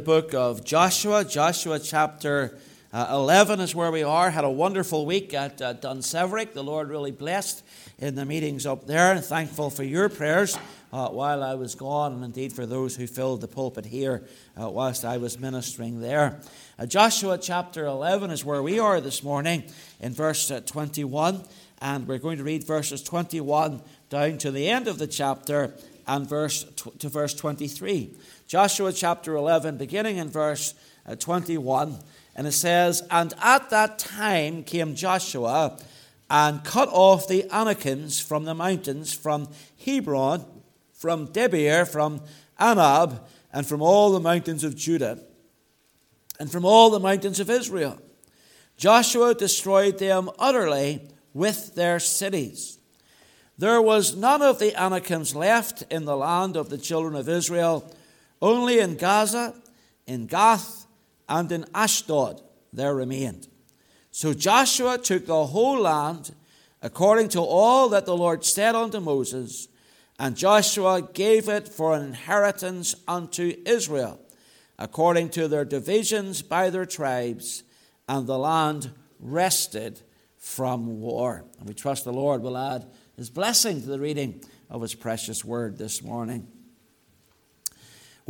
book of Joshua. Joshua chapter uh, 11 is where we are. Had a wonderful week at uh, Dunseverick. The Lord really blessed in the meetings up there, and thankful for your prayers uh, while I was gone, and indeed for those who filled the pulpit here uh, whilst I was ministering there. Uh, Joshua chapter 11 is where we are this morning in verse uh, 21, and we're going to read verses 21 down to the end of the chapter and verse to verse 23. Joshua chapter 11, beginning in verse uh, 21. And it says, And at that time came Joshua and cut off the Anakims from the mountains, from Hebron, from Debir, from Anab, and from all the mountains of Judah, and from all the mountains of Israel. Joshua destroyed them utterly with their cities. There was none of the Anakims left in the land of the children of Israel only in Gaza, in Gath, and in Ashdod there remained. So Joshua took the whole land according to all that the Lord said unto Moses, and Joshua gave it for an inheritance unto Israel, according to their divisions by their tribes, and the land rested from war. And we trust the Lord will add his blessing to the reading of his precious word this morning.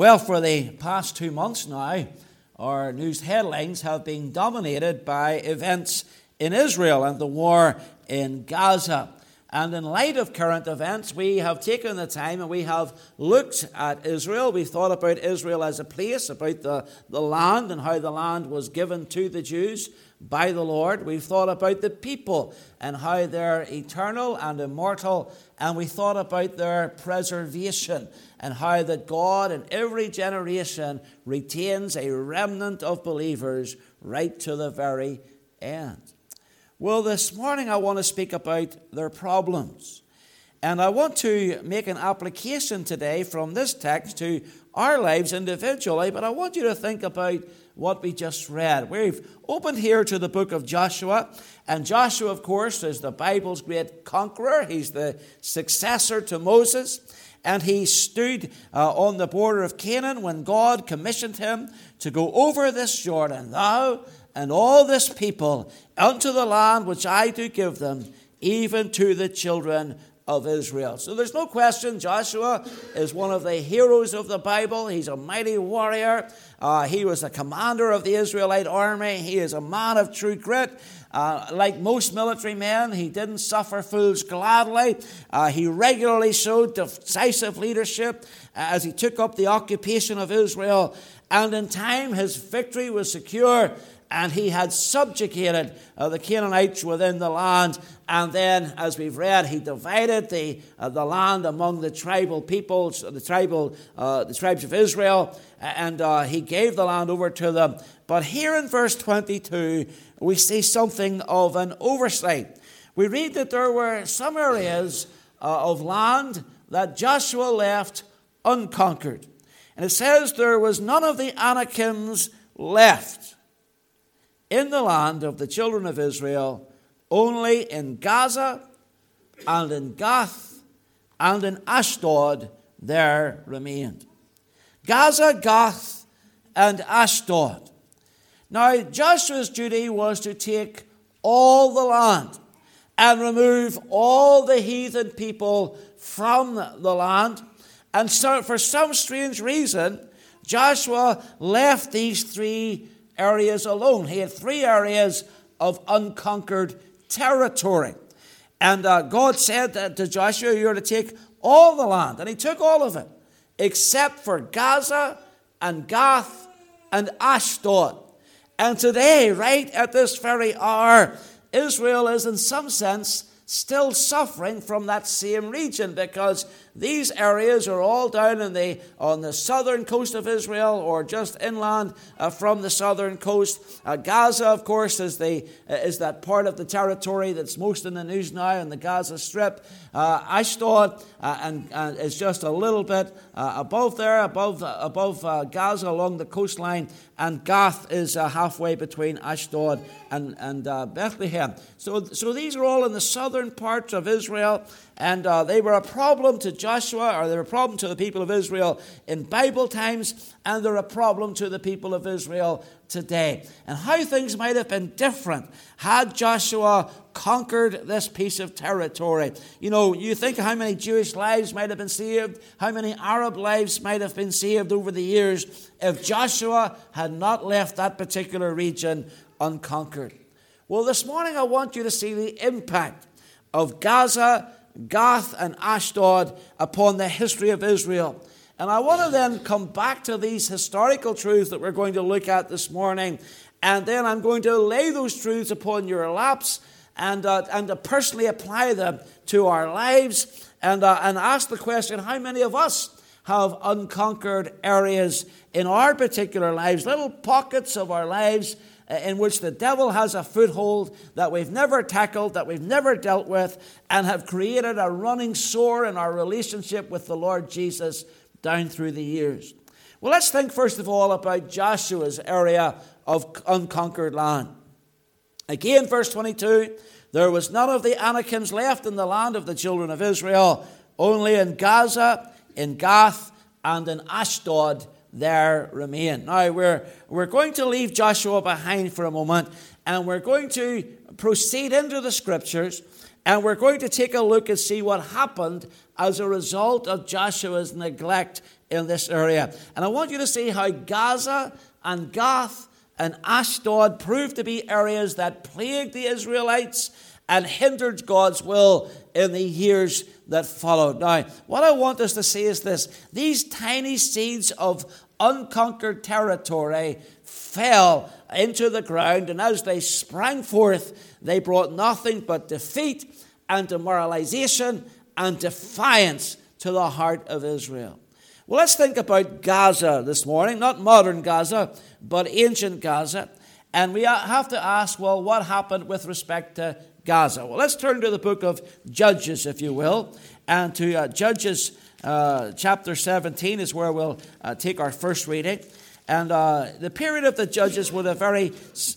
Well, for the past two months now, our news headlines have been dominated by events in Israel and the war in Gaza. And in light of current events, we have taken the time and we have looked at Israel. We've thought about Israel as a place, about the, the land and how the land was given to the Jews by the Lord. We've thought about the people and how they're eternal and immortal. And we thought about their preservation and how that God in every generation retains a remnant of believers right to the very end. Well, this morning I want to speak about their problems. And I want to make an application today from this text to our lives individually, but I want you to think about what we just read. We've opened here to the book of Joshua, and Joshua, of course, is the Bible's great conqueror. He's the successor to Moses and he stood uh, on the border of Canaan when God commissioned him to go over this Jordan, thou and all this people, unto the land which I do give them, even to the children of Israel. So there's no question Joshua is one of the heroes of the Bible. He's a mighty warrior. Uh, he was a commander of the Israelite army. He is a man of true grit. Uh, like most military men, he didn't suffer fools gladly. Uh, he regularly showed decisive leadership as he took up the occupation of Israel. And in time, his victory was secure and he had subjugated uh, the Canaanites within the land. And then, as we've read, he divided the, uh, the land among the tribal peoples, the tribal, uh, the tribes of Israel, and uh, he gave the land over to them. But here in verse 22, we see something of an oversight. We read that there were some areas uh, of land that Joshua left unconquered. And it says there was none of the Anakims left in the land of the children of Israel, only in Gaza and in Gath and in Ashdod there remained. Gaza, Gath, and Ashdod. Now, Joshua's duty was to take all the land and remove all the heathen people from the land. And so, for some strange reason, Joshua left these three areas alone. He had three areas of unconquered territory. And uh, God said to Joshua, You're to take all the land. And he took all of it, except for Gaza and Gath and Ashdod. And today, right at this very hour, Israel is in some sense still suffering from that same region because these areas are all down in the, on the southern coast of Israel or just inland uh, from the southern coast. Uh, Gaza, of course, is, the, uh, is that part of the territory that's most in the news now on the Gaza Strip. Uh, Ashdod uh, and, is just a little bit uh, above there, above, above Gaza along the coastline, and Gath is halfway between Ashdod and, and Bethlehem. So, so these are all in the southern parts of Israel, and uh, they were a problem to Joshua, or they're a problem to the people of Israel in Bible times, and they're a problem to the people of Israel today. And how things might have been different had Joshua conquered this piece of territory. You know, you think how many Jewish lives might have been saved, how many Arab lives might have been saved over the years if Joshua had not left that particular region unconquered. Well, this morning I want you to see the impact of Gaza, Gath, and Ashdod upon the history of Israel. And I want to then come back to these historical truths that we're going to look at this morning. And then I'm going to lay those truths upon your laps and, uh, and to personally apply them to our lives and, uh, and ask the question how many of us have unconquered areas in our particular lives, little pockets of our lives in which the devil has a foothold that we've never tackled, that we've never dealt with, and have created a running sore in our relationship with the Lord Jesus down through the years. Well, let's think first of all about Joshua's area of unconquered land. Again, verse 22 there was none of the Anakims left in the land of the children of Israel, only in Gaza, in Gath, and in Ashdod there remain. Now, we're, we're going to leave Joshua behind for a moment and we're going to proceed into the scriptures and we're going to take a look and see what happened as a result of Joshua's neglect in this area. And I want you to see how Gaza and Gath and Ashdod proved to be areas that plagued the Israelites and hindered God's will in the years that followed. Now, what I want us to see is this these tiny seeds of unconquered territory fell into the ground, and as they sprang forth, they brought nothing but defeat and demoralization and defiance to the heart of Israel. Well, let's think about Gaza this morning, not modern Gaza, but ancient Gaza. And we have to ask, well, what happened with respect to Gaza. Well, let's turn to the book of Judges, if you will, and to uh, Judges uh, chapter 17 is where we'll uh, take our first reading. And uh, the period of the Judges was a, very,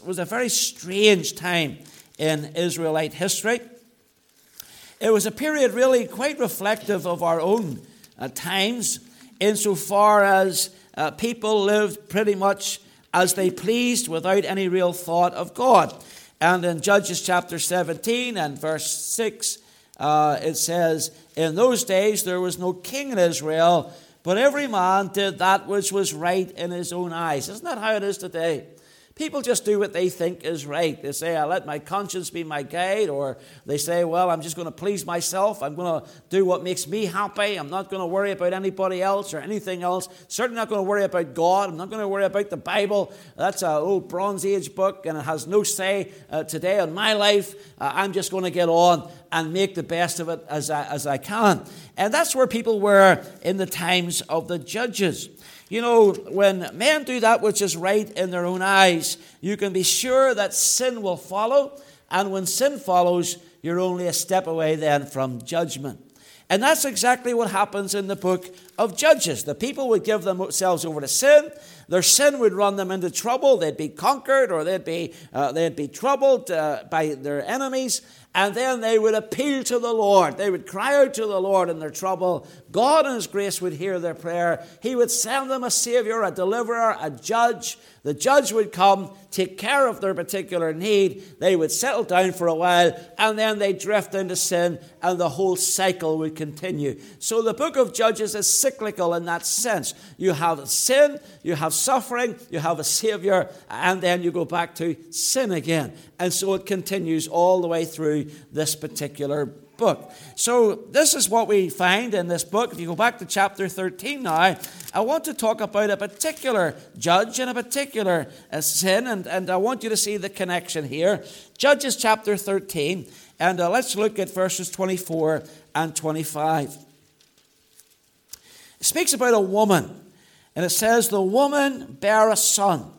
was a very strange time in Israelite history. It was a period really quite reflective of our own uh, times, insofar as uh, people lived pretty much as they pleased without any real thought of God. And in Judges chapter 17 and verse 6, uh, it says, In those days there was no king in Israel, but every man did that which was right in his own eyes. Isn't that how it is today? People just do what they think is right. They say, I let my conscience be my guide, or they say, Well, I'm just going to please myself. I'm going to do what makes me happy. I'm not going to worry about anybody else or anything else. Certainly not going to worry about God. I'm not going to worry about the Bible. That's an old Bronze Age book, and it has no say uh, today on my life. Uh, I'm just going to get on and make the best of it as I, as I can. And that's where people were in the times of the judges. You know, when men do that which is right in their own eyes, you can be sure that sin will follow. And when sin follows, you're only a step away then from judgment. And that's exactly what happens in the book of Judges. The people would give themselves over to sin. Their sin would run them into trouble. They'd be conquered or they'd be, uh, they'd be troubled uh, by their enemies and then they would appeal to the Lord. They would cry out to the Lord in their trouble. God in His grace would hear their prayer. He would send them a Savior, a deliverer, a judge. The judge would come, take care of their particular need. They would settle down for a while, and then they drift into sin, and the whole cycle would continue. So the book of Judges is cyclical in that sense. You have sin, you have suffering, you have a Savior, and then you go back to sin again. And so it continues all the way through this particular book. So, this is what we find in this book. If you go back to chapter 13 now, I want to talk about a particular judge and a particular uh, sin, and, and I want you to see the connection here. Judges chapter 13, and uh, let's look at verses 24 and 25. It speaks about a woman, and it says, The woman bare a son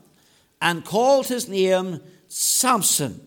and called his name Samson.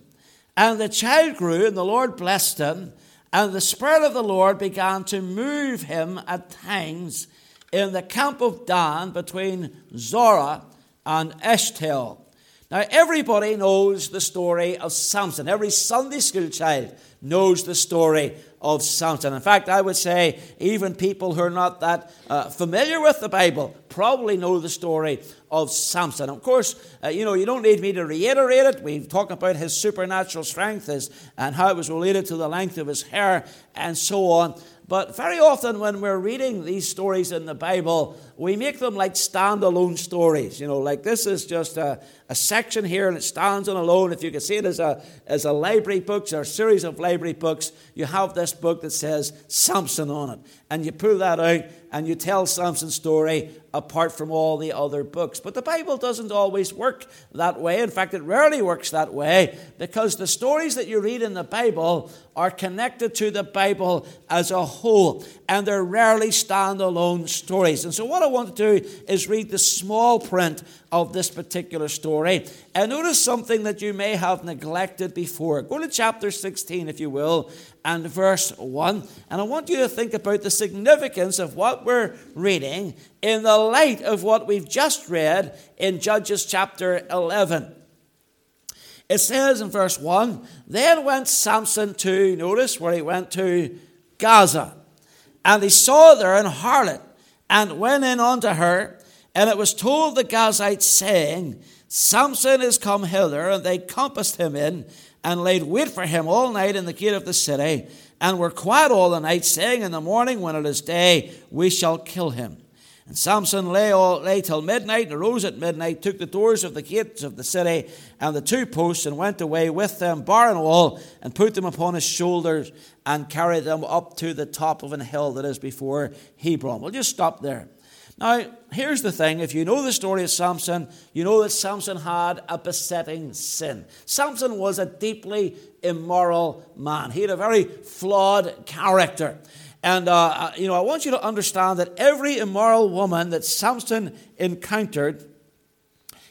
And the child grew, and the Lord blessed him. And the Spirit of the Lord began to move him at times in the camp of Dan between Zorah and Eshtaol. Now, everybody knows the story of Samson. Every Sunday school child knows the story of Samson. In fact, I would say even people who are not that uh, familiar with the Bible probably know the story of Samson. Of course, uh, you know, you don't need me to reiterate it. We've talked about his supernatural strength his, and how it was related to the length of his hair and so on. But very often, when we're reading these stories in the Bible, we make them like standalone stories. You know, like this is just a, a section here and it stands on alone. If you can see it as a, as a library book or a series of library books, you have this book that says Samson on it. And you pull that out and you tell Samson's story apart from all the other books. But the Bible doesn't always work that way. In fact, it rarely works that way because the stories that you read in the Bible are connected to the Bible as a whole and they're rarely standalone stories. And so, what I want to do is read the small print of this particular story and notice something that you may have neglected before. Go to chapter 16, if you will, and verse 1. And I want you to think about the significance of what we're reading in the light of what we've just read in Judges chapter 11. It says in verse 1 Then went Samson to, notice where he went to Gaza, and he saw there an harlot, and went in unto her, and it was told the Gazites, saying, Samson is come hither, and they compassed him in, and laid wait for him all night in the gate of the city, and were quiet all the night, saying, In the morning, when it is day, we shall kill him. And Samson lay, all, lay till midnight, and arose at midnight, took the doors of the gates of the city, and the two posts, and went away with them, bar and all, and put them upon his shoulders, and carried them up to the top of an hill that is before Hebron. We'll just stop there. Now, here's the thing if you know the story of Samson, you know that Samson had a besetting sin. Samson was a deeply immoral man, he had a very flawed character. And, uh, uh, you know, I want you to understand that every immoral woman that Samson encountered,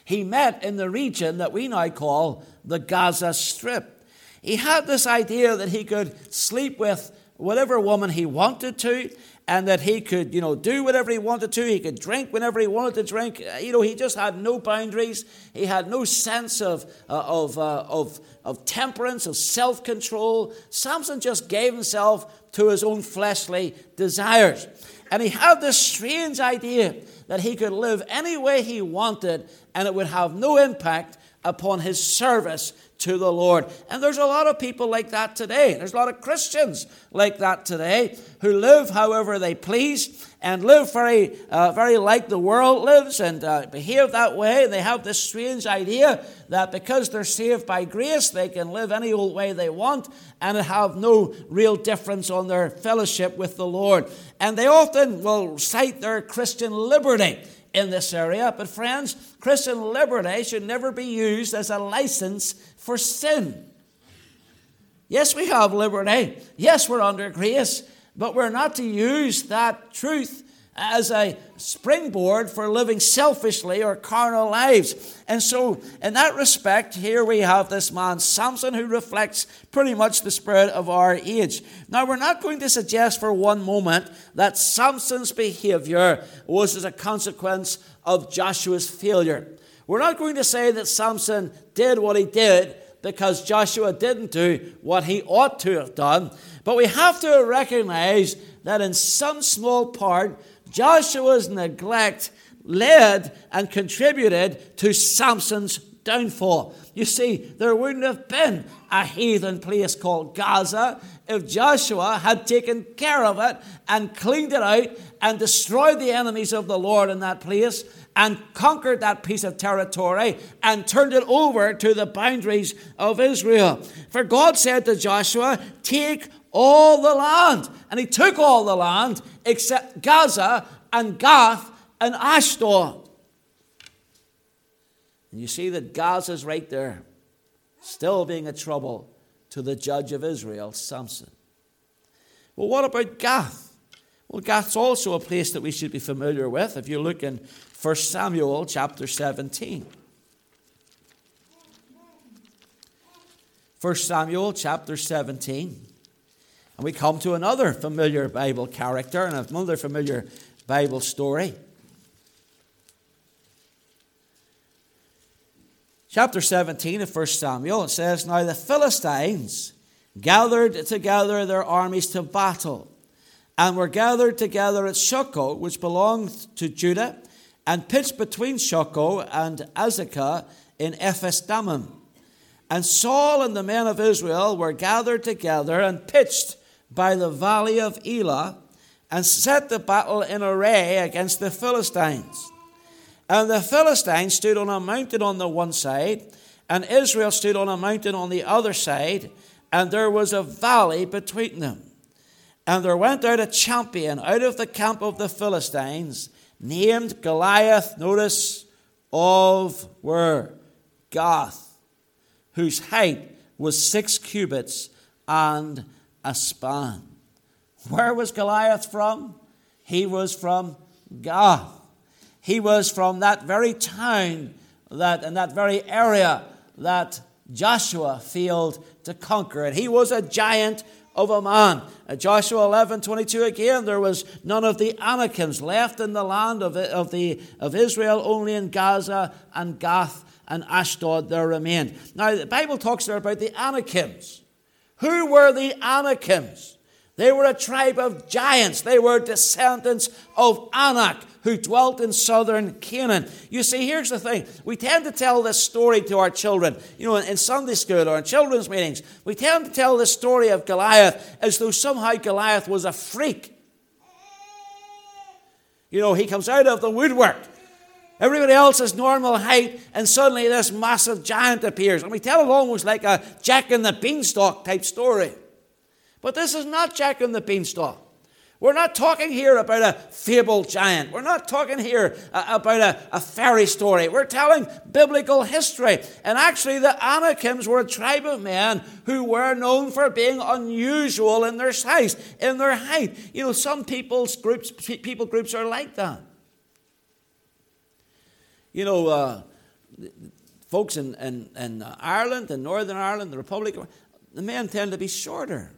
he met in the region that we now call the Gaza Strip. He had this idea that he could sleep with whatever woman he wanted to and that he could, you know, do whatever he wanted to. He could drink whenever he wanted to drink. Uh, you know, he just had no boundaries. He had no sense of, uh, of, uh, of, of temperance, of self control. Samson just gave himself to his own fleshly desires. And he had this strange idea that he could live any way he wanted and it would have no impact upon his service to the Lord. And there's a lot of people like that today. There's a lot of Christians like that today who live however they please and live very, uh, very like the world lives and uh, behave that way. And they have this strange idea that because they're saved by grace, they can live any old way they want and have no real difference on their fellowship with the Lord. And they often will cite their Christian liberty in this area. But, friends, Christian liberty should never be used as a license for sin. Yes, we have liberty. Yes, we're under grace. But we're not to use that truth as a springboard for living selfishly or carnal lives. And so, in that respect, here we have this man, Samson, who reflects pretty much the spirit of our age. Now, we're not going to suggest for one moment that Samson's behavior was as a consequence of Joshua's failure. We're not going to say that Samson did what he did because Joshua didn't do what he ought to have done. But we have to recognize that in some small part, Joshua's neglect led and contributed to Samson's downfall. You see, there wouldn't have been a heathen place called Gaza if Joshua had taken care of it and cleaned it out and destroyed the enemies of the Lord in that place and conquered that piece of territory and turned it over to the boundaries of Israel. For God said to Joshua, Take all the land. And he took all the land except Gaza and Gath and Ashdod. And you see that Gaza's right there, still being a trouble to the judge of Israel, Samson. Well, what about Gath? Well, Gath's also a place that we should be familiar with if you look in 1 Samuel chapter 17. 1 Samuel chapter 17. And we come to another familiar Bible character and another familiar Bible story. Chapter 17 of 1 Samuel, it says, Now the Philistines gathered together their armies to battle, and were gathered together at Shochoh, which belonged to Judah, and pitched between Shochoh and Azekah in Ephes Dammim. And Saul and the men of Israel were gathered together and pitched by the valley of Elah, and set the battle in array against the Philistines. And the Philistines stood on a mountain on the one side, and Israel stood on a mountain on the other side, and there was a valley between them. And there went out a champion out of the camp of the Philistines, named Goliath, notice, of where? Gath, whose height was six cubits and a span. Where was Goliath from? He was from Gath. He was from that very town that and that very area that Joshua failed to conquer it. He was a giant of a man. At Joshua 11 22 again, there was none of the Anakims left in the land of, of, the, of Israel, only in Gaza and Gath and Ashdod there remained. Now, the Bible talks there about the Anakims. Who were the Anakims? They were a tribe of giants. They were descendants of Anak who dwelt in southern Canaan. You see, here's the thing. We tend to tell this story to our children, you know, in, Sunday school or in children's meetings. We tend to tell the story of Goliath as though somehow Goliath was a freak. You know, he comes out of the woodwork. Everybody else is normal height, and suddenly this massive giant appears. And we tell it almost like a Jack and the Beanstalk type story. But this is not Jack and the Beanstalk. We're not talking here about a fabled giant. We're not talking here uh, about a, a, fairy story. We're telling biblical history. And actually, the Anakims were a tribe of men who were known for being unusual in their size, in their height. You know, some people's groups, people groups are like that. You know, uh, folks in, in, in Ireland, in Northern Ireland, the Republic, the men tend to be shorter.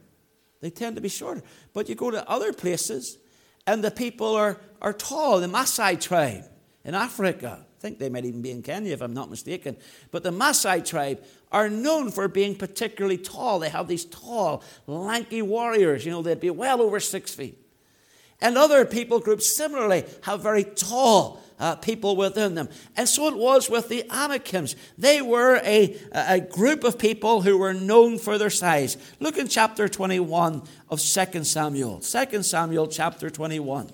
They tend to be shorter. But you go to other places, and the people are, are tall. The Maasai tribe in Africa, I think they might even be in Kenya if I'm not mistaken. But the Maasai tribe are known for being particularly tall. They have these tall, lanky warriors. You know, they'd be well over six feet. And other people groups similarly have very tall uh, people within them. And so it was with the Anakims. They were a, a group of people who were known for their size. Look in chapter 21 of 2 Samuel. 2 Samuel chapter 21.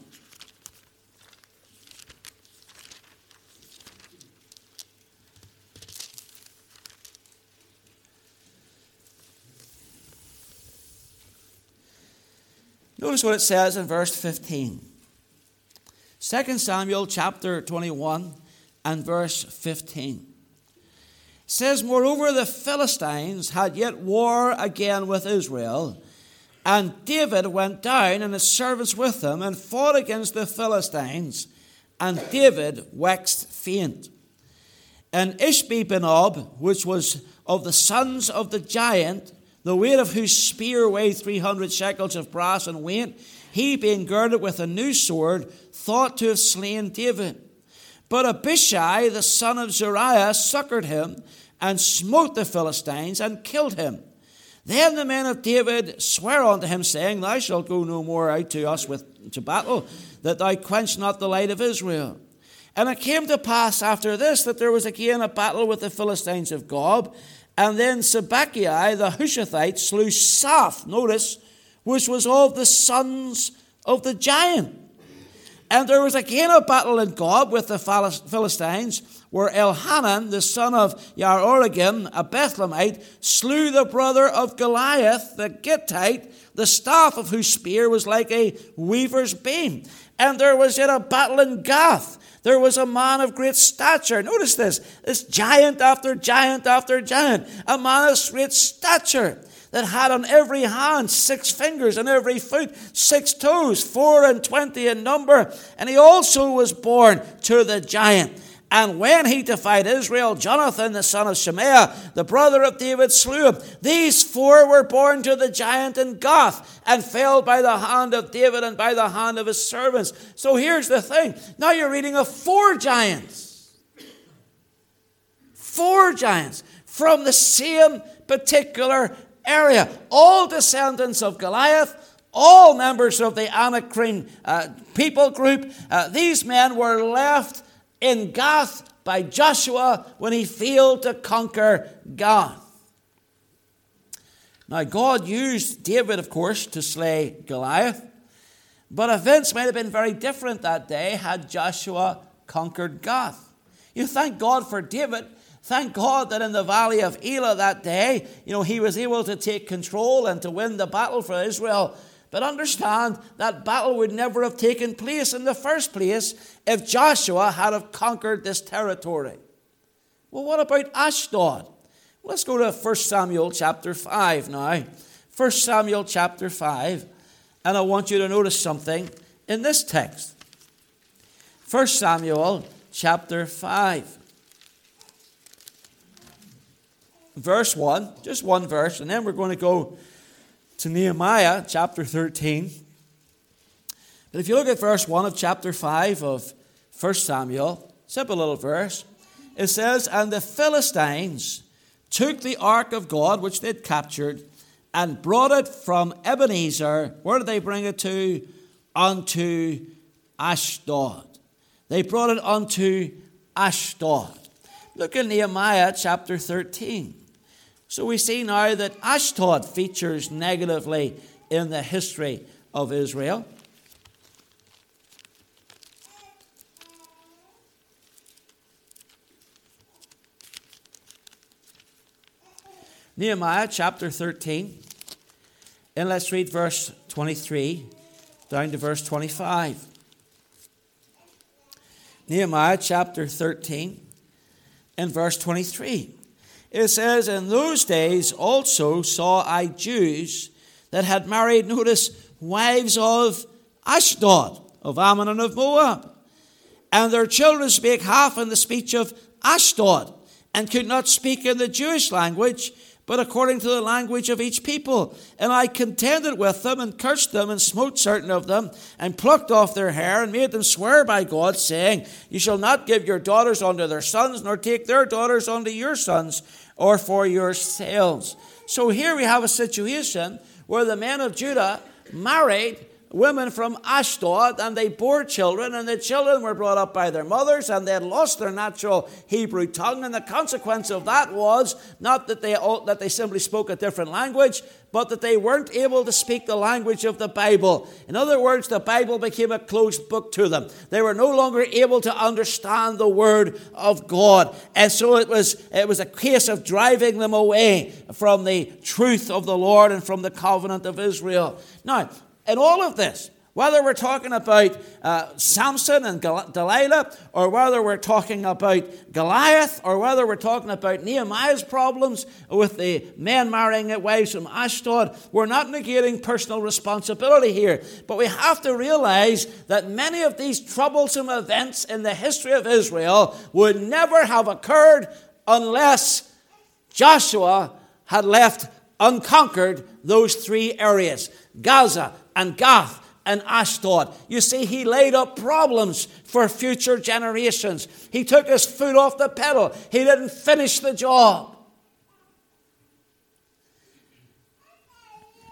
Notice what it says in verse 15. 2 Samuel chapter 21 and verse 15. Says, Moreover, the Philistines had yet war again with Israel, and David went down and his servants with him and fought against the Philistines, and David waxed faint. And Ishbi-benob, which was of the sons of the giant, the weight of whose spear weighed 300 shekels of brass and weight, he being girded with a new sword, thought to have slain David. But Abishai, the son of Zeruiah, succored him and smote the Philistines and killed him. Then the men of David swear unto him, saying, Thou shalt go no more out to us with, to battle, that thou quench not the light of Israel. And it came to pass after this that there was again a battle with the Philistines of Gob, and then Sibbechai the Hushathite slew Saph, notice, which was of the sons of the giant. And there was again a battle in Gob with the Philistines, where Elhanan, the son of Yaarogam, a Bethlehemite, slew the brother of Goliath, the Gittite, the staff of whose spear was like a weaver's beam. And there was yet a battle in Gath. There was a man of great stature. Notice this this giant after giant after giant, a man of great stature that had on every hand six fingers, and every foot six toes, four and twenty in number. And he also was born to the giant. And when he defied Israel, Jonathan, the son of Shimeah, the brother of David, slew him. These four were born to the giant in Gath and fell by the hand of David and by the hand of his servants. So here's the thing now you're reading of four giants. Four giants from the same particular area. All descendants of Goliath, all members of the Anakim uh, people group, uh, these men were left in Gath by Joshua when he failed to conquer Gath. Now, God used David, of course, to slay Goliath, but events might have been very different that day had Joshua conquered Gath. You thank God for David. Thank God that in the valley of Elah that day, you know, he was able to take control and to win the battle for Israel. But understand that battle would never have taken place in the first place if Joshua had have conquered this territory. Well, what about Ashdod? Let's go to 1 Samuel chapter 5 now. 1 Samuel chapter 5, and I want you to notice something in this text. 1 Samuel chapter 5. Verse 1, just one verse, and then we're going to go to Nehemiah chapter 13. But if you look at verse 1 of chapter 5 of 1 Samuel, simple little verse, it says, And the Philistines took the ark of God, which they'd captured, and brought it from Ebenezer. Where did they bring it to? Unto Ashdod. They brought it unto Ashdod. Look in Nehemiah chapter 13. So we see now that Ashdod features negatively in the history of Israel. Nehemiah chapter 13, and let's read verse 23 down to verse 25. Nehemiah chapter 13 and verse 23. It says, In those days also saw I Jews that had married, notice, wives of Ashdod, of Ammon and of Moab. And their children spake half in the speech of Ashdod, and could not speak in the Jewish language, but according to the language of each people. And I contended with them, and cursed them, and smote certain of them, and plucked off their hair, and made them swear by God, saying, You shall not give your daughters unto their sons, nor take their daughters unto your sons, or for yourselves. So here we have a situation where the men of Judah married women from Ashdod, and they bore children, and the children were brought up by their mothers, and they had lost their natural Hebrew tongue. And the consequence of that was not that they, all, that they simply spoke a different language, but that they weren't able to speak the language of the Bible. In other words, the Bible became a closed book to them. They were no longer able to understand the Word of God. And so it was, it was a case of driving them away from the truth of the Lord and from the covenant of Israel. Now, in all of this, whether we're talking about uh, Samson and Delilah, or whether we're talking about Goliath, or whether we're talking about Nehemiah's problems with the men marrying wives from Ashdod, we're not negating personal responsibility here. But we have to realize that many of these troublesome events in the history of Israel would never have occurred unless Joshua had left unconquered those three areas Gaza, and Gath and Ashdod. You see, he laid up problems for future generations. He took his foot off the pedal, he didn't finish the job.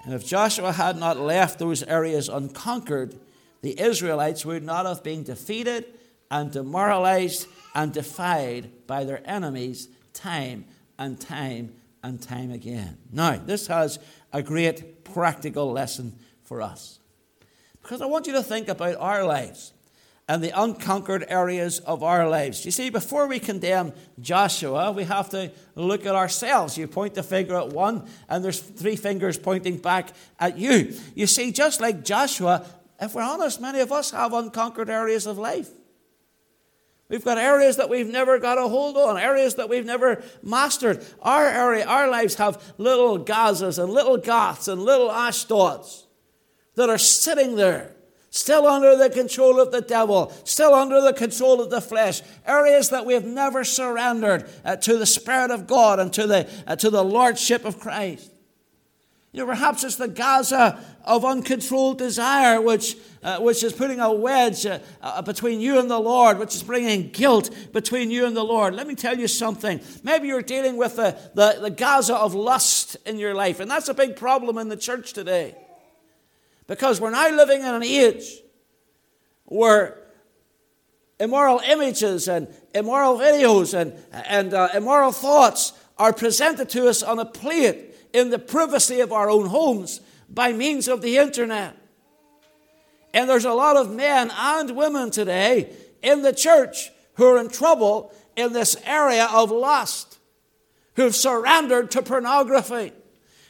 And if Joshua had not left those areas unconquered, the Israelites would not have been defeated and demoralized and defied by their enemies time and time and time again. Now, this has a great practical lesson for us. Because I want you to think about our lives and the unconquered areas of our lives. You see, before we condemn Joshua, we have to look at ourselves. You point the finger at one, and there's three fingers pointing back at you. You see, just like Joshua, if we're honest, many of us have unconquered areas of life. We've got areas that we've never got a hold on, areas that we've never mastered. Our area, our lives have little Gazas and little Gaths and little Ashdods that are sitting there, still under the control of the devil, still under the control of the flesh, areas that we have never surrendered uh, to the Spirit of God and to the, uh, to the Lordship of Christ. You know, perhaps it's the Gaza of uncontrolled desire, which, uh, which is putting a wedge uh, uh, between you and the Lord, which is bringing guilt between you and the Lord. Let me tell you something. Maybe you're dealing with the, the, the Gaza of lust in your life, and that's a big problem in the church today. Because we're now living in an age where immoral images and immoral videos and, and uh, immoral thoughts are presented to us on a plate in the privacy of our own homes by means of the internet. And there's a lot of men and women today in the church who are in trouble in this area of lust, who've surrendered to pornography.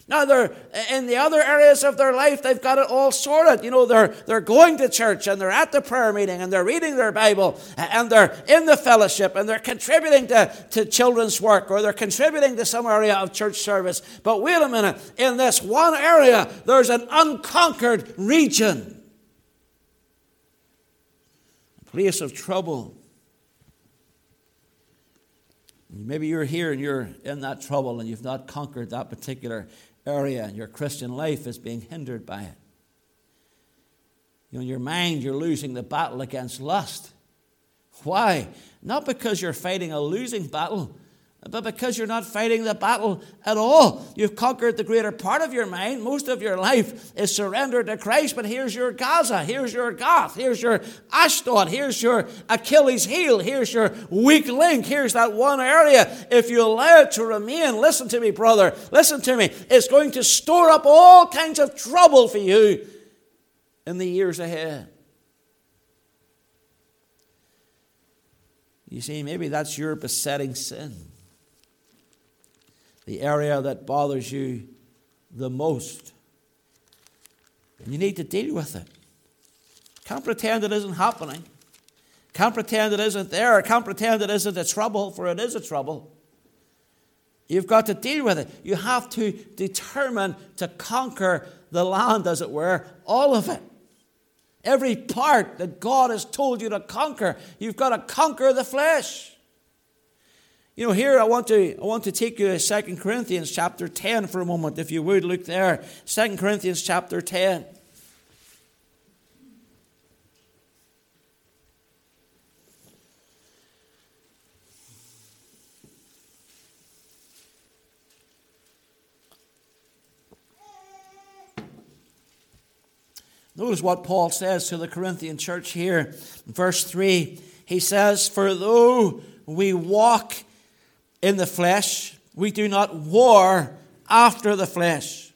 Now, they're in the other areas of their life, they've got it all sorted. You know, they're, they're going to church and they're at the prayer meeting and they're reading their Bible and they're in the fellowship and they're contributing to, to children's work or they're contributing to some area of church service. But wait a minute, in this one area, there's an unconquered region, a place of trouble. Maybe you're here and you're in that trouble and you've not conquered that particular area in your Christian life is being hindered by it. You know, in your mind, you're losing the battle against lust. Why? Not because you're fighting a losing battle, but because you're not fighting the battle at all. You've conquered the greater part of your mind. Most of your life is surrendered to Christ, but here's your Gaza, here's your Gath, here's your Ashdod, here's your Achilles heel, here's your weak link, here's that one area. If you allow it to remain, listen to me, brother, listen to me, it's going to store up all kinds of trouble for you in the years ahead. You see, maybe that's your besetting sin the area that bothers you the most. And you need to deal with it. Can't pretend it isn't happening. Can't pretend it isn't there. Can't pretend it isn't a trouble, for it is a trouble. You've got to deal with it. You have to determine to conquer the land, as it were, all of it. Every part that God has told you to conquer, you've got to conquer the flesh. You know, here I want to I want to take you to 2 Corinthians chapter 10 for a moment, if you would look there. 2 Corinthians chapter 10. Notice what Paul says to the Corinthian church here. Verse 3 he says, For though we walk in the flesh. We do not war after the flesh.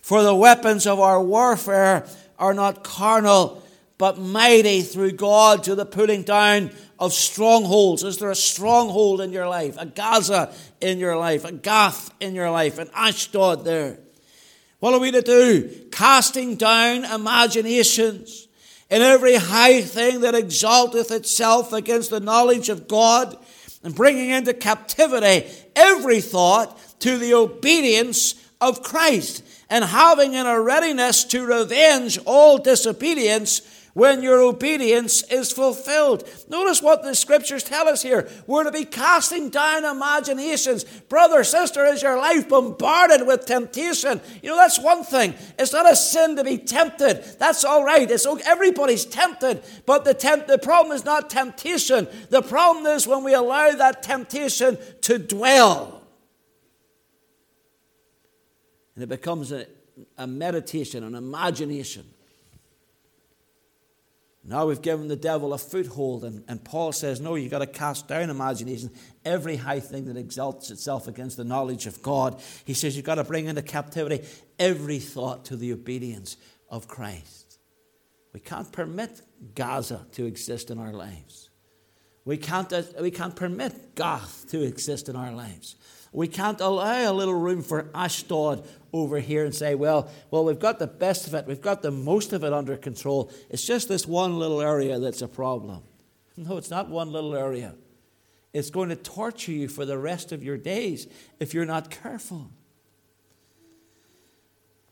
For the weapons of our warfare are not carnal, but mighty through God to the pulling down of strongholds. Is there a stronghold in your life? A Gaza in your life? A Gath in your life? An Ashdod there? What are we to do? Casting down imaginations and every high thing that exalteth itself against the knowledge of God and bringing into captivity every thought to the obedience of Christ, and having in a readiness to revenge all disobedience when your obedience is fulfilled. Notice what the scriptures tell us here. We're to be casting down imaginations. Brother, sister, is your life bombarded with temptation? You know, that's one thing. It's not a sin to be tempted. That's all right. It's everybody's tempted. But the temp- the problem is not temptation. The problem is when we allow that temptation to dwell. And it becomes a, a meditation, an imagination. Now we've given the devil a foothold, and, and Paul says, No, you've got to cast down imagination, every high thing that exalts itself against the knowledge of God. He says, You've got to bring into captivity every thought to the obedience of Christ. We can't permit Gaza to exist in our lives. We can't, uh, we can't permit Gath to exist in our lives. We can't allow a little room for Ashdod over here and say, well, well, we've got the best of it, we've got the most of it under control. It's just this one little area that's a problem. No, it's not one little area. It's going to torture you for the rest of your days if you're not careful.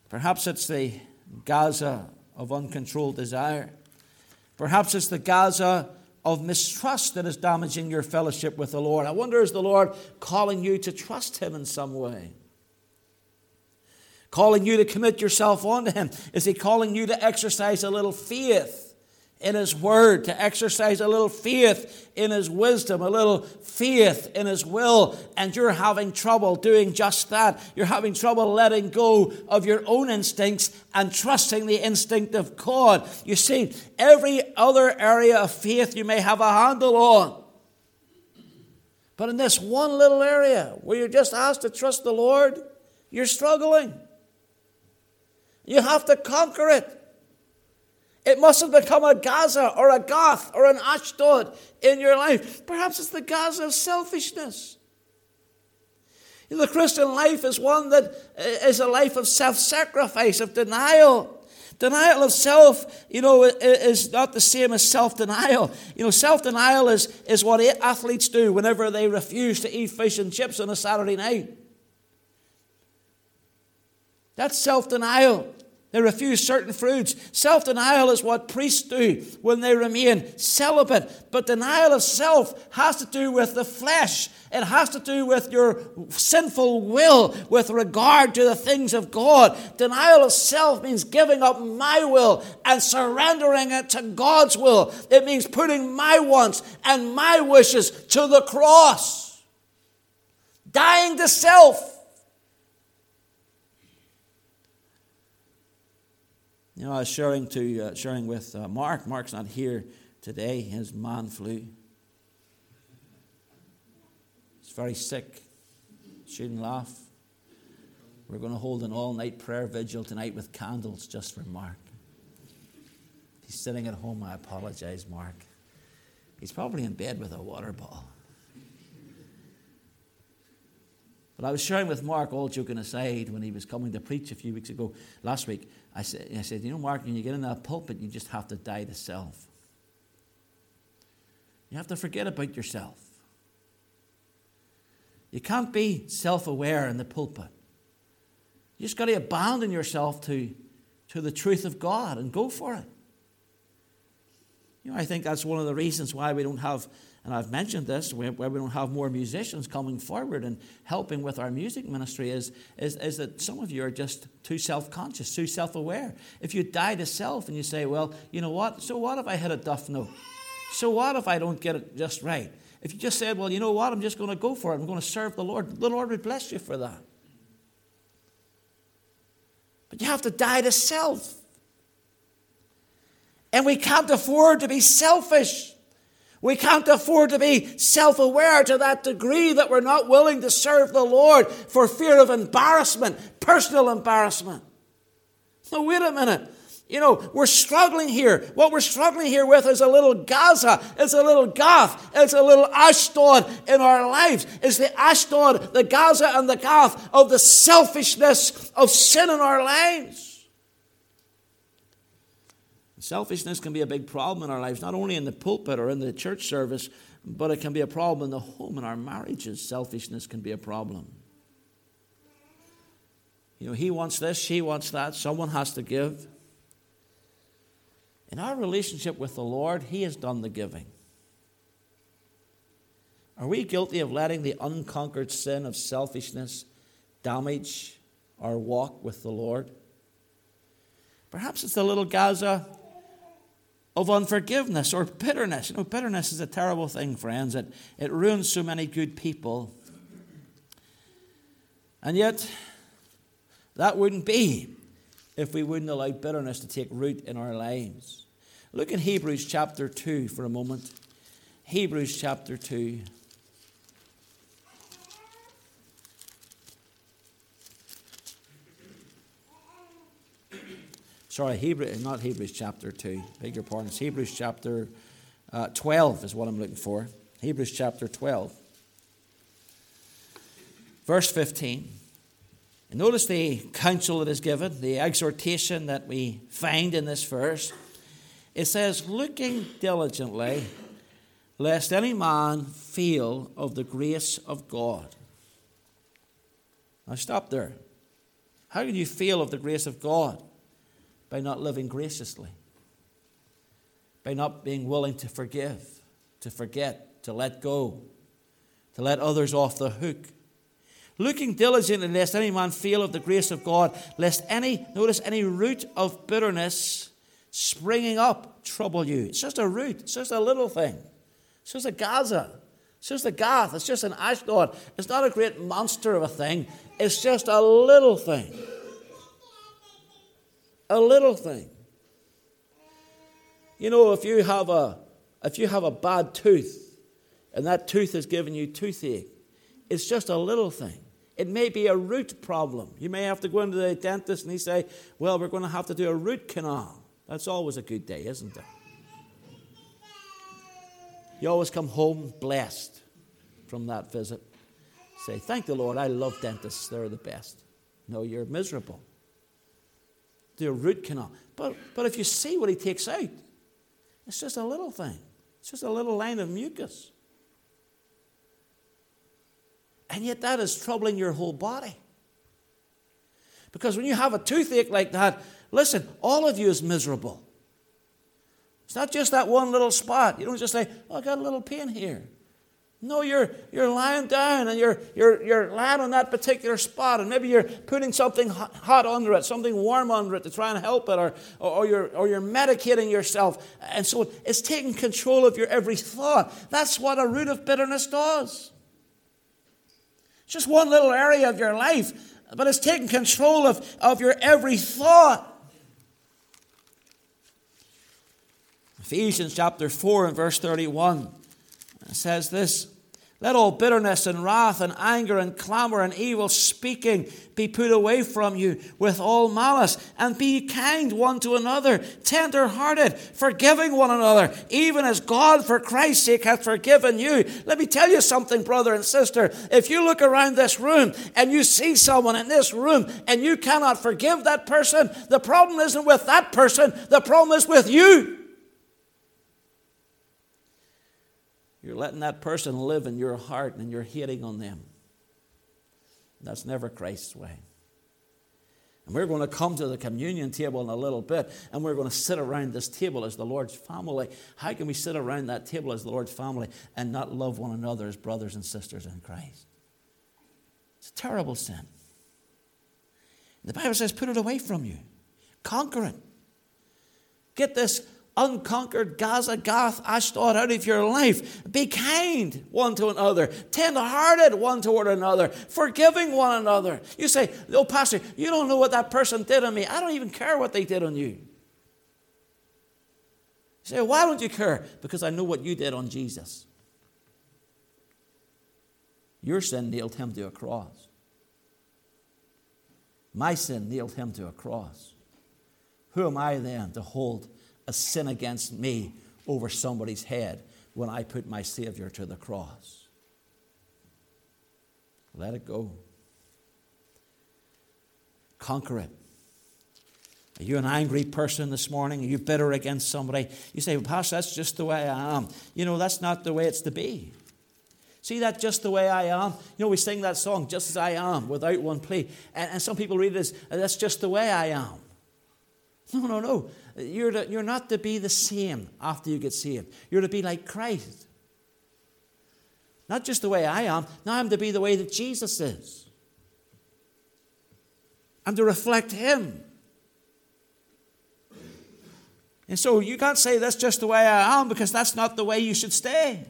Perhaps it's the Gaza of uncontrolled desire. Perhaps it's the Gaza of mistrust that is damaging your fellowship with the Lord. I wonder, is the Lord calling you to trust Him in some way? calling you to commit yourself unto Him? Is He calling you to exercise a little faith? In His Word, to exercise a little faith in His wisdom, a little faith in His will, and you're having trouble doing just that. You're having trouble letting go of your own instincts and trusting the instinct of God. You see, every other area of faith you may have a handle on. But in this one little area where you're just asked to trust the Lord, you're struggling. You have to conquer it. It must have become a Gaza or a Gath or an Ashdod in your life. Perhaps it's the Gaza of selfishness. The Christian life is one that is a life of self sacrifice, of denial. Denial of self, you know, is not the same as self denial. You know, self denial is, is what athletes do whenever they refuse to eat fish and chips on a Saturday night. That's self denial. They refuse certain foods. Self denial is what priests do when they remain celibate. But denial of self has to do with the flesh, it has to do with your sinful will with regard to the things of God. Denial of self means giving up my will and surrendering it to God's will. It means putting my wants and my wishes to the cross, dying to self. You know, I was sharing to uh, sharing with uh, Mark. Mark's not here today. His man flu. He's very sick. Shouldn't laugh. We're going to hold an all-night prayer vigil tonight with candles just for Mark. He's sitting at home. I apologize, Mark. He's probably in bed with a water bottle. But I was sharing with Mark, all joking aside, when he was coming to preach a few weeks ago, last week, I said, I said, you know, Mark, when you get in that pulpit, you just have to die to self. You have to forget about yourself. You can't be self aware in the pulpit. You just got to abandon yourself to, to the truth of God and go for it. You know, I think that's one of the reasons why we don't have and I've mentioned this, where we don't have more musicians coming forward and helping with our music ministry, is, is, is that some of you are just too self conscious, too self aware. If you die to self and you say, well, you know what? So what if I hit a duff note? So what if I don't get it just right? If you just said, well, you know what? I'm just going to go for it, I'm going to serve the Lord, the Lord would bless you for that. But you have to die to self. And we can't afford to be selfish. We can't afford to be self aware to that degree that we're not willing to serve the Lord for fear of embarrassment, personal embarrassment. No, wait a minute. You know, we're struggling here. What we're struggling here with is a little Gaza, it's a little Gath, it's a little Ashdod in our lives. It's the Ashdod, the Gaza, and the Gath of the selfishness of sin in our lives. Selfishness can be a big problem in our lives, not only in the pulpit or in the church service, but it can be a problem in the home, in our marriages. Selfishness can be a problem. You know, he wants this, she wants that, someone has to give. In our relationship with the Lord, He has done the giving. Are we guilty of letting the unconquered sin of selfishness damage our walk with the Lord? Perhaps it's the little Gaza of unforgiveness or bitterness. You know, bitterness is a terrible thing, friends. It, it ruins so many good people. And yet, that wouldn't be if we wouldn't allow bitterness to take root in our lives. Look in Hebrews chapter 2 for a moment. Hebrews chapter 2. Sorry, Hebrew, not Hebrews chapter 2, beg your pardon, it's Hebrews chapter uh, 12 is what I'm looking for. Hebrews chapter 12. Verse 15. And notice the counsel that is given, the exhortation that we find in this verse. It says, Looking diligently, lest any man fail of the grace of God. Now stop there. How can you feel of the grace of God? By not living graciously, by not being willing to forgive, to forget, to let go, to let others off the hook. looking diligently lest any man fail of the grace of God, lest any, notice, any root of bitterness springing up trouble you. It's just a root, it's just a little thing. It's just a Gaza. It's just a Gath. It's just an Ashdod. It's not a great monster of a thing. It's just a little thing. A little thing. You know, if you have a if you have a bad tooth and that tooth is giving you toothache, it's just a little thing. It may be a root problem. You may have to go into the dentist and he say, Well, we're going to have to do a root canal. That's always a good day, isn't it? You always come home blessed from that visit. Say, Thank the Lord, I love dentists, they're the best. No, you're miserable. A root canal. But, but if you see what he takes out, it's just a little thing, it's just a little line of mucus. And yet that is troubling your whole body. Because when you have a toothache like that, listen, all of you is miserable. It's not just that one little spot. You don't just say, oh, I got a little pain here. No, you're, you're lying down and you're, you're, you're lying on that particular spot, and maybe you're putting something hot under it, something warm under it to try and help it, or, or, you're, or you're medicating yourself. And so it's taking control of your every thought. That's what a root of bitterness does. It's just one little area of your life, but it's taking control of, of your every thought. Ephesians chapter 4 and verse 31 says this let all bitterness and wrath and anger and clamor and evil speaking be put away from you with all malice, and be kind one to another, tender hearted, forgiving one another, even as God for Christ's sake hath forgiven you. Let me tell you something, brother and sister. If you look around this room and you see someone in this room and you cannot forgive that person, the problem isn't with that person, the problem is with you. You're letting that person live in your heart and you're hating on them. That's never Christ's way. And we're going to come to the communion table in a little bit, and we're going to sit around this table as the Lord's family. How can we sit around that table as the Lord's family and not love one another as brothers and sisters in Christ? It's a terrible sin. The Bible says, put it away from you, conquer it. Get this unconquered Gaza, Gath, Ashdod out of your life. Be kind one to another, tender-hearted one toward another, forgiving one another. You say, "Oh, pastor, you don't know what that person did on me. I don't even care what they did on you." You say, "Why don't you care?" Because I know what you did on Jesus. Your sin nailed him to a cross. My sin nailed him to a cross. Who am I then to hold a sin against me over somebody's head when I put my Savior to the cross. Let it go. Conquer it. Are you an angry person this morning? Are you bitter against somebody? You say, well, Pastor, that's just the way I am. You know, that's not the way it's to be. See that just the way I am? You know, we sing that song, Just as I Am, without one plea. And, and some people read it as, That's just the way I am. No, no, no. You're, to, you're not to be the same after you get saved. You're to be like Christ. Not just the way I am, now I'm to be the way that Jesus is. I'm to reflect Him. And so you can't say that's just the way I am because that's not the way you should stay.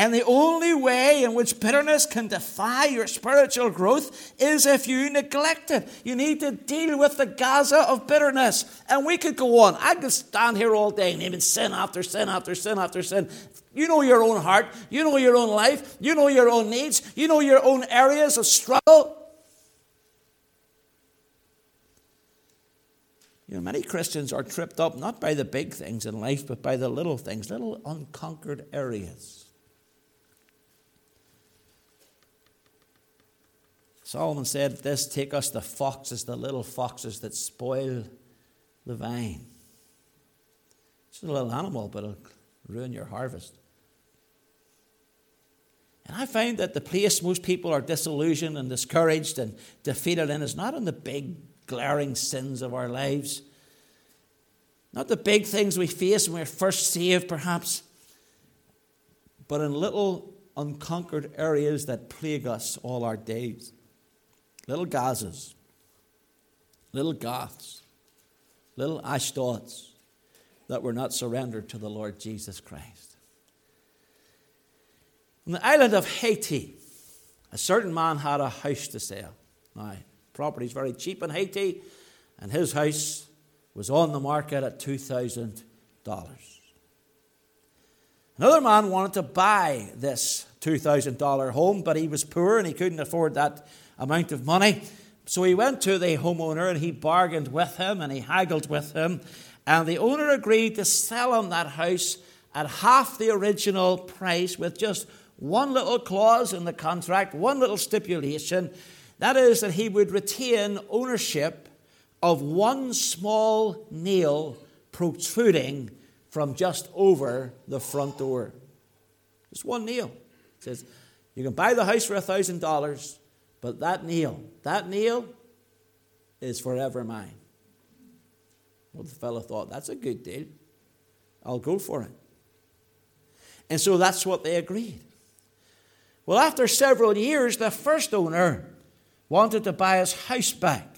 And the only way in which bitterness can defy your spiritual growth is if you neglect it. You need to deal with the Gaza of bitterness. And we could go on. I could stand here all day naming sin after sin after sin after sin. You know your own heart. You know your own life. You know your own needs. You know your own areas of struggle. You know, many Christians are tripped up not by the big things in life, but by the little things, little unconquered areas. Solomon said this take us the foxes, the little foxes that spoil the vine. It's a little animal, but it'll ruin your harvest. And I find that the place most people are disillusioned and discouraged and defeated in is not in the big, glaring sins of our lives, not the big things we face when we're first saved, perhaps, but in little unconquered areas that plague us all our days. Little Gazas, little Gaths, little Ashdods that were not surrendered to the Lord Jesus Christ. On the island of Haiti, a certain man had a house to sell. Now, property is very cheap in Haiti, and his house was on the market at $2,000. Another man wanted to buy this $2,000 home, but he was poor and he couldn't afford that amount of money. So he went to the homeowner and he bargained with him and he haggled with him. And the owner agreed to sell him that house at half the original price with just one little clause in the contract, one little stipulation. That is, that he would retain ownership of one small nail protruding from just over the front door. Just one nail. He says, you can buy the house for a thousand dollars, but that nail, that nail is forever mine. Well, the fellow thought, that's a good deal. I'll go for it. And so that's what they agreed. Well, after several years, the first owner wanted to buy his house back.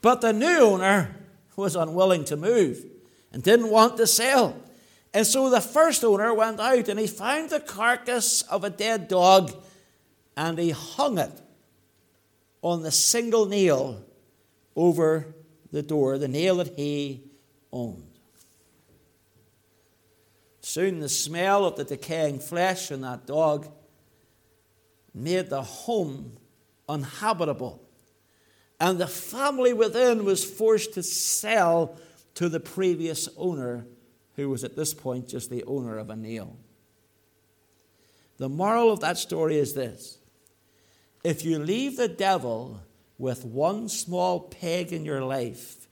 But the new owner was unwilling to move and didn't want to sell. And so the first owner went out and he found the carcass of a dead dog and he hung it on the single nail over the door, the nail that he owned. Soon the smell of the decaying flesh in that dog made the home uninhabitable. And the family within was forced to sell to the previous owner, who was at this point just the owner of a nail. The moral of that story is this if you leave the devil with one small peg in your life,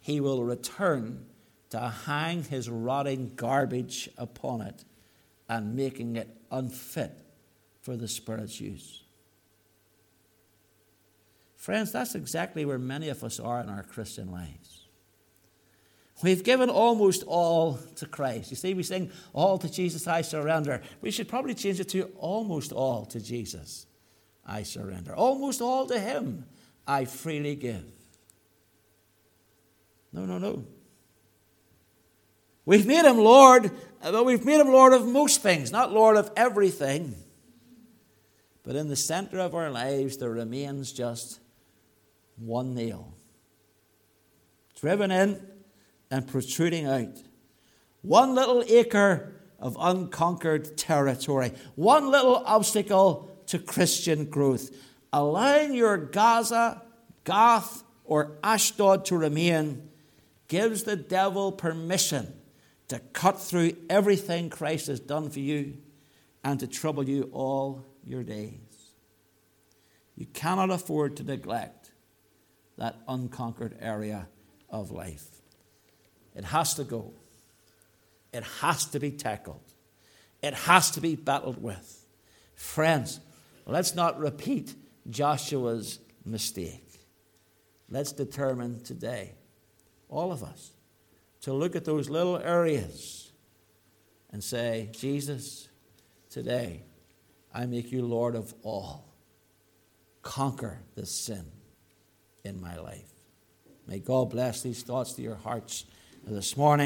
he will return to hang his rotting garbage upon it and making it unfit for the Spirit's use. Friends, that's exactly where many of us are in our Christian lives. We've given almost all to Christ. You see, we sing, All to Jesus I surrender. We should probably change it to almost all to Jesus I surrender. Almost all to Him I freely give. No, no, no. We've made Him Lord, uh, but we've made Him Lord of most things, not Lord of everything. But in the center of our lives, there remains just one nail. Driven in and protruding out. One little acre of unconquered territory, one little obstacle to Christian growth. Allowing your Gaza, Gath, or Ashdod to remain gives the devil permission to cut through everything Christ has done for you and to trouble you all your days. You cannot afford to neglect that unconquered area of life. It has to go. It has to be tackled. It has to be battled with. Friends, let's not repeat Joshua's mistake. Let's determine today, all of us, to look at those little areas and say, Jesus, today I make you Lord of all. Conquer the sin in my life. May God bless these thoughts to your hearts this morning.